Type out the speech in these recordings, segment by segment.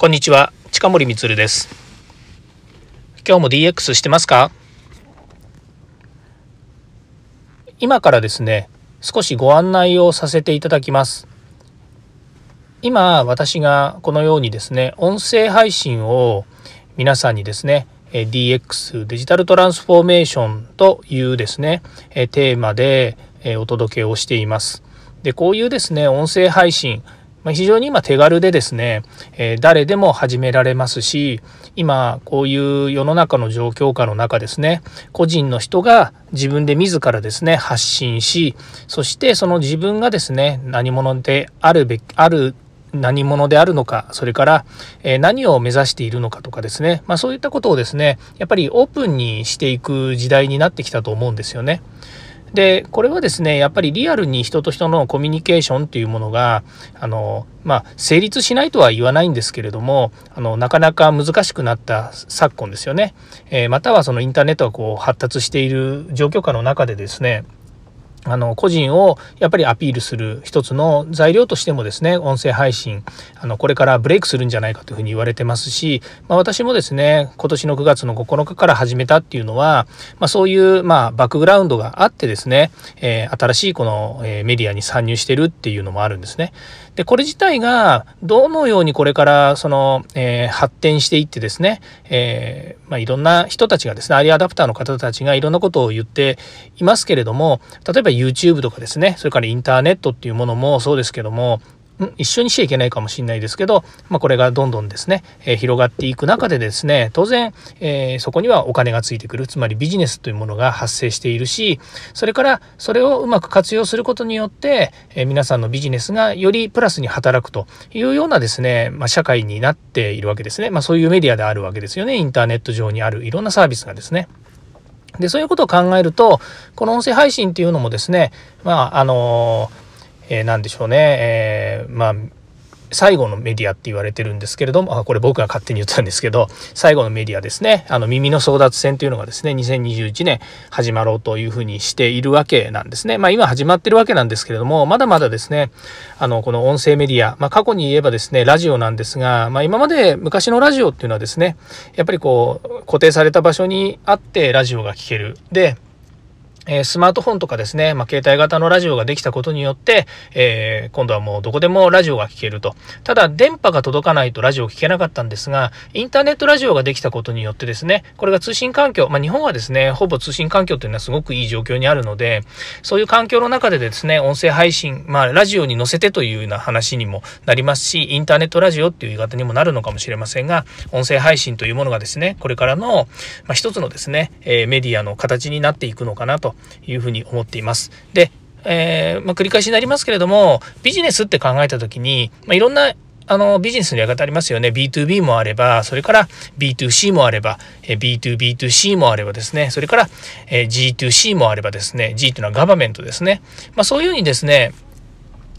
こんにちは、近森光です。今日も DX してますか？今からですね、少しご案内をさせていただきます。今、私がこのようにですね、音声配信を皆さんにですね、DX デジタルトランスフォーメーションというですね、テーマでお届けをしています。で、こういうですね、音声配信、まあ、非常に今手軽でですね、えー、誰でも始められますし今こういう世の中の状況下の中ですね個人の人が自分で自らですね発信しそしてその自分がですね何者であるべきある何者であるのかそれから、え何を目指しているのかとかですね、まあ、そういったことをですねやっぱりオープンにしていく時代になってきたと思うんですよね。でこれはですねやっぱりリアルに人と人のコミュニケーションっていうものがあの、まあ、成立しないとは言わないんですけれどもあのなかなか難しくなった昨今ですよね、えー、またはそのインターネットがこう発達している状況下の中でですねあの個人をやっぱりアピールする一つの材料としてもですね音声配信あのこれからブレイクするんじゃないかというふうに言われてますし、まあ、私もですね今年の9月の9日から始めたっていうのは、まあ、そういうまあバックグラウンドがあってですね、えー、新しいこのメディアに参入してるっていうのもあるんですね。でこれ自体がどのようにこれからその、えー、発展していってですね、えー、まあ、いろんな人たちがですねアリアダプターの方たちがいろんなことを言っていますけれども例えば YouTube とかですねそれからインターネットっていうものもそうですけども一緒にしちゃいけないかもしれないですけど、まあ、これがどんどんですね、えー、広がっていく中でですね当然、えー、そこにはお金がついてくる。つまりビジネスというものが発生しているしそれからそれをうまく活用することによって、えー、皆さんのビジネスがよりプラスに働くというようなですね、まあ、社会になっているわけですね、まあ、そういうメディアであるわけですよね。インターネット上にあるいろんなサービスがですね。でそういうことを考えるとこの音声配信っていうのもですねまああのーえー、何でしょうね、えー、まあ最後のメディアって言われてるんですけれどもあこれ僕が勝手に言ったんですけど最後のメディアですね。あの耳の争奪戦というのがですね2021年始まろうというふうにしているわけなんですね。まあ今始まってるわけなんですけれどもまだまだですねあのこの音声メディア、まあ、過去に言えばですねラジオなんですが、まあ、今まで昔のラジオっていうのはですねやっぱりこう固定された場所にあってラジオが聴ける。でえスマートフォンとかですね、まあ、携帯型のラジオができたことによって、えー、今度はもうどこでもラジオが聴けると。ただ、電波が届かないとラジオを聴けなかったんですが、インターネットラジオができたことによってですね、これが通信環境、まあ、日本はですね、ほぼ通信環境というのはすごくいい状況にあるので、そういう環境の中でですね、音声配信、まあ、ラジオに載せてというような話にもなりますし、インターネットラジオっていう言い方にもなるのかもしれませんが、音声配信というものがですね、これからの、まあ、一つのですね、えー、メディアの形になっていくのかなというふうに思っています。で、えー、まあ、繰り返しになりますけれども、ビジネスって考えた時に、まあ、いろんなあのビジネスのやり方ありますよね。B2B もあれば、それから B2C もあれば、B2B2C もあればですね、それから G2C もあればですね、G というのはガバメントですね。まあ、そういうふうにですね、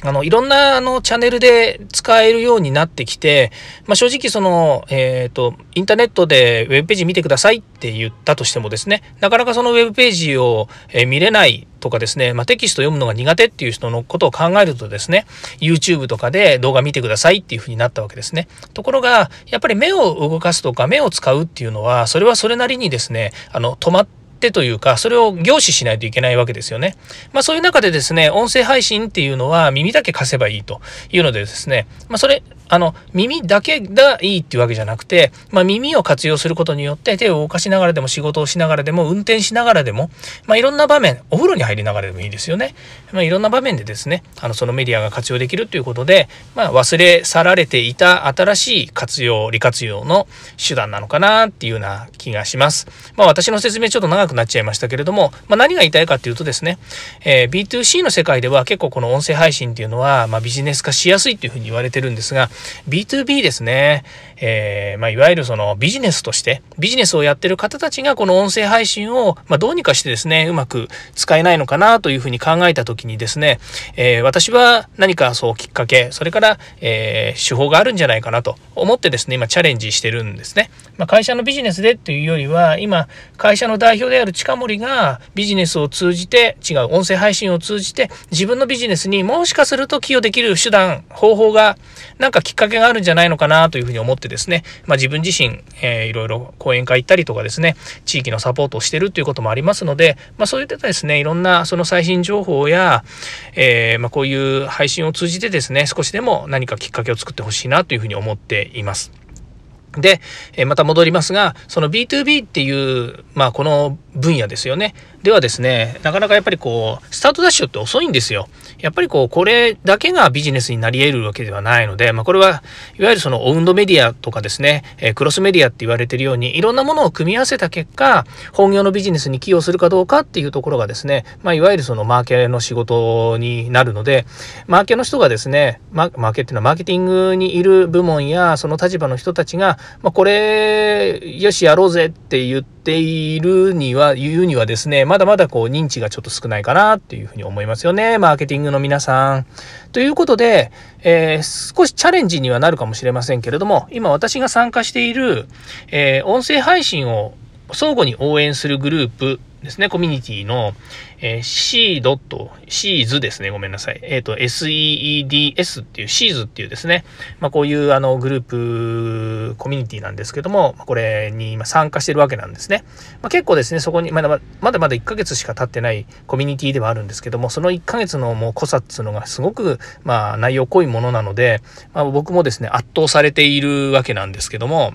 あの、いろんなあのチャンネルで使えるようになってきて、まあ、正直その、えっ、ー、と、インターネットでウェブページ見てくださいって言ったとしてもですね、なかなかそのウェブページを、え見れないとかですね、まあ、テキスト読むのが苦手っていう人のことを考えるとですね、YouTube とかで動画見てくださいっていうふうになったわけですね。ところが、やっぱり目を動かすとか目を使うっていうのは、それはそれなりにですね、あの、止まってってというか、それを凝視しないといけないわけですよね。まあそういう中でですね、音声配信っていうのは耳だけ貸せばいいというのでですね、まあそれ、あの、耳だけがいいっていうわけじゃなくて、まあ、耳を活用することによって手を動かしながらでも仕事をしながらでも運転しながらでも、まあ、いろんな場面、お風呂に入りながらでもいいですよね。まあ、いろんな場面でですね、あの、そのメディアが活用できるということで、まあ、忘れ去られていた新しい活用、利活用の手段なのかなっていうような気がします。まあ、私の説明ちょっと長くなっちゃいましたけれども、まあ、何が言いたいかっていうとですね、えー、B2C の世界では結構この音声配信っていうのは、まあ、ビジネス化しやすいっていうふうに言われてるんですが、B2B ですね。えー、まあ、いわゆるそのビジネスとして、ビジネスをやってる方たちがこの音声配信を、まあ、どうにかしてですね、うまく使えないのかなというふうに考えた時にですね、えー、私は何かそうきっかけ、それから、えー、手法があるんじゃないかなと思ってですね、今チャレンジしてるんですね。まあ、会社のビジネスでっていうよりは、今、会社の代表である近森がビジネスを通じて、違う、音声配信を通じて、自分のビジネスにもしかすると寄与できる手段、方法が、なんかきっかけがあるんじゃないのかなというふうに思ってですね、まあ、自分自身、えー、いろいろ講演会行ったりとかですね、地域のサポートをしてるということもありますので、まあ、そういったですね、いろんなその最新情報や、えー、まあ、こういう配信を通じてですね、少しでも何かきっかけを作ってほしいなというふうに思っています。で、また戻りますが、その B2B っていう、まあこの分野ですよね。ではですね、なかなかやっぱりこう、スタートダッシュって遅いんですよ。やっぱりこう、これだけがビジネスになり得るわけではないので、まあこれは、いわゆるそのオウンドメディアとかですね、えクロスメディアって言われてるように、いろんなものを組み合わせた結果、本業のビジネスに寄与するかどうかっていうところがですね、まあいわゆるそのマーケの仕事になるので、マーケの人がですね、マーケっていうのはマーケティングにいる部門や、その立場の人たちが、まあこれ、よしやろうぜって言って、ているには、言うにはですね、まだまだこう認知がちょっと少ないかなっていうふうに思いますよね。マーケティングの皆さん。ということで、えー、少しチャレンジにはなるかもしれませんけれども、今私が参加している、えー、音声配信を相互に応援するグループですね、コミュニティの、えー、c. シーズですね、ごめんなさい。えっ、ー、と、seeds っていう、シーズっていうですね、まあ、こういうあのグループ、コミュニティなんですけども、これに今参加してるわけなんですね。まあ、結構ですね、そこにまだまだまだ1ヶ月しか経ってないコミュニティではあるんですけども、その1ヶ月のもう濃さっていうのがすごく、まあ、内容濃いものなので、まあ、僕もですね、圧倒されているわけなんですけども、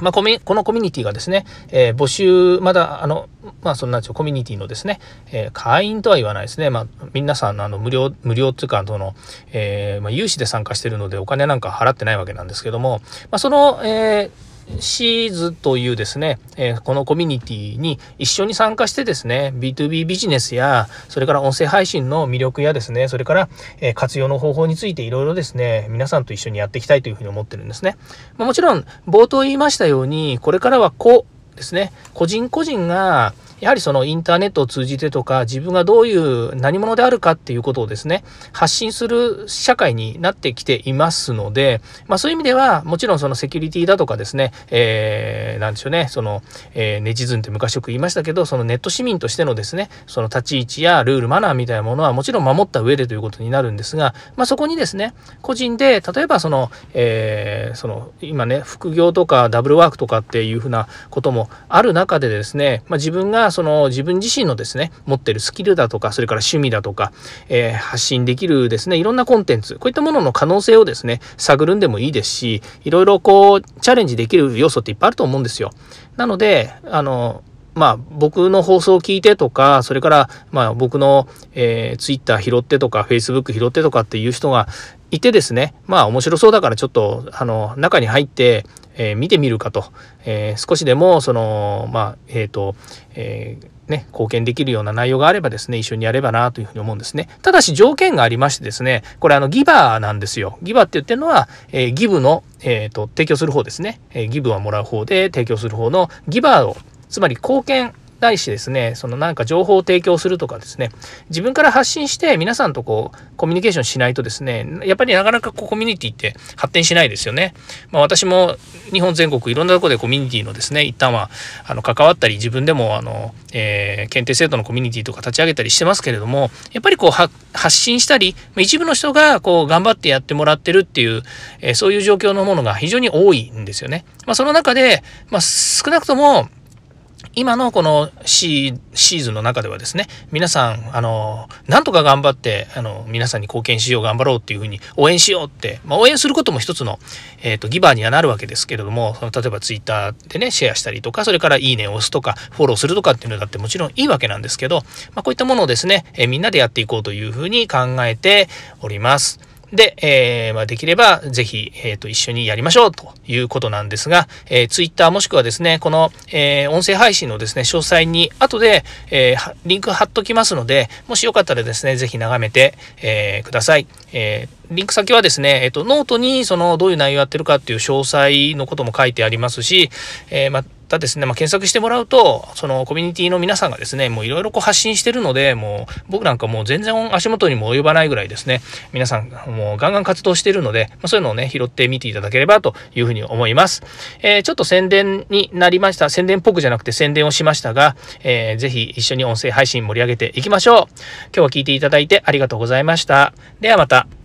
まあ、このコミュニティがですね、えー、募集、まだ、あの、まあ、そんなコミュニティのですね、えー、会員とは言わないですね。まあ、皆さん、あの、無料、無料っていうか、その、えー、まあ、有志で参加してるので、お金なんか払ってないわけなんですけども、まあ、その、えー、シーズというですね、え、このコミュニティに一緒に参加してですね、B2B ビジネスや、それから音声配信の魅力やですね、それから、え、活用の方法についていろいろですね、皆さんと一緒にやっていきたいというふうに思ってるんですね。ま、もちろん、冒頭言いましたように、これからは個ですね、個人個人がやはりそのインターネットを通じてとか、自分がどういう何者であるかっていうことをですね、発信する社会になってきていますので、まあそういう意味では、もちろんそのセキュリティだとかですね、えー、なんでしょうね、その、えー、ネチズンって昔よく言いましたけど、そのネット市民としてのですね、その立ち位置やルール、マナーみたいなものはもちろん守った上でということになるんですが、まあそこにですね、個人で、例えばその、えー、その、今ね、副業とかダブルワークとかっていうふうなこともある中でですね、まあ自分がその自分自身のですね、持ってるスキルだとか、それから趣味だとか、えー、発信できるですね、いろんなコンテンツ、こういったものの可能性をですね、探るんでもいいですし、いろいろこう、チャレンジできる要素っていっぱいあると思うんですよ。なので、あの、まあ、僕の放送を聞いてとか、それから、まあ、僕の、えー、Twitter 拾ってとか、Facebook 拾ってとかっていう人がいてですね、まあ、面白そうだからちょっと、あの、中に入って、えー、見てみるかと、えー、少しでも、その、まあ、えっ、と、えーね、貢献できるような内容があればですね、一緒にやればなというふうに思うんですね。ただし条件がありましてですね、これあのギバーなんですよ。ギバーって言ってるのは、えー、ギブの、えーと、提供する方ですね。えー、ギブはもらう方で提供する方のギバーを、つまり貢献対してですね、そのなんか情報を提供するとかですね、自分から発信して皆さんとこう、コミュニケーションしないとですね、やっぱりなかなかこうコミュニティって発展しないですよね。まあ私も日本全国いろんなとこでコミュニティのですね、一旦はあの関わったり、自分でもあの、えー、検定制度のコミュニティとか立ち上げたりしてますけれども、やっぱりこう発信したり、一部の人がこう頑張ってやってもらってるっていう、えー、そういう状況のものが非常に多いんですよね。まあその中で、まあ少なくとも、今のこのシーズンの中ではですね、皆さん、あの、なんとか頑張って、あの、皆さんに貢献しよう、頑張ろうっていうふうに応援しようって、まあ、応援することも一つの、えっ、ー、と、ギバーにはなるわけですけれども、その例えばツイッターでね、シェアしたりとか、それからいいねを押すとか、フォローするとかっていうのだってもちろんいいわけなんですけど、まあ、こういったものをですね、えー、みんなでやっていこうというふうに考えております。で、えー、まあ、できればぜひ、えー、と一緒にやりましょうということなんですが、えー、Twitter もしくはですね、この、えー、音声配信のですね、詳細に後で、えー、リンク貼っときますので、もしよかったらですね、ぜひ眺めて、えー、ください。えー、リンク先はですね、えっ、と、ノートにそのどういう内容やってるかっていう詳細のことも書いてありますし、えー、またですね、まあ、検索してもらうと、そのコミュニティの皆さんがですね、もういろいろこう発信してるので、もう僕なんかもう全然足元にも及ばないぐらいですね、皆さんもうガンガン活動してるので、まあ、そういうのをね、拾ってみていただければというふうに思います。えー、ちょっと宣伝になりました。宣伝っぽくじゃなくて宣伝をしましたが、えー、ぜひ一緒に音声配信盛り上げていきましょう。今日は聞いていただいてありがとうございました。ではまた。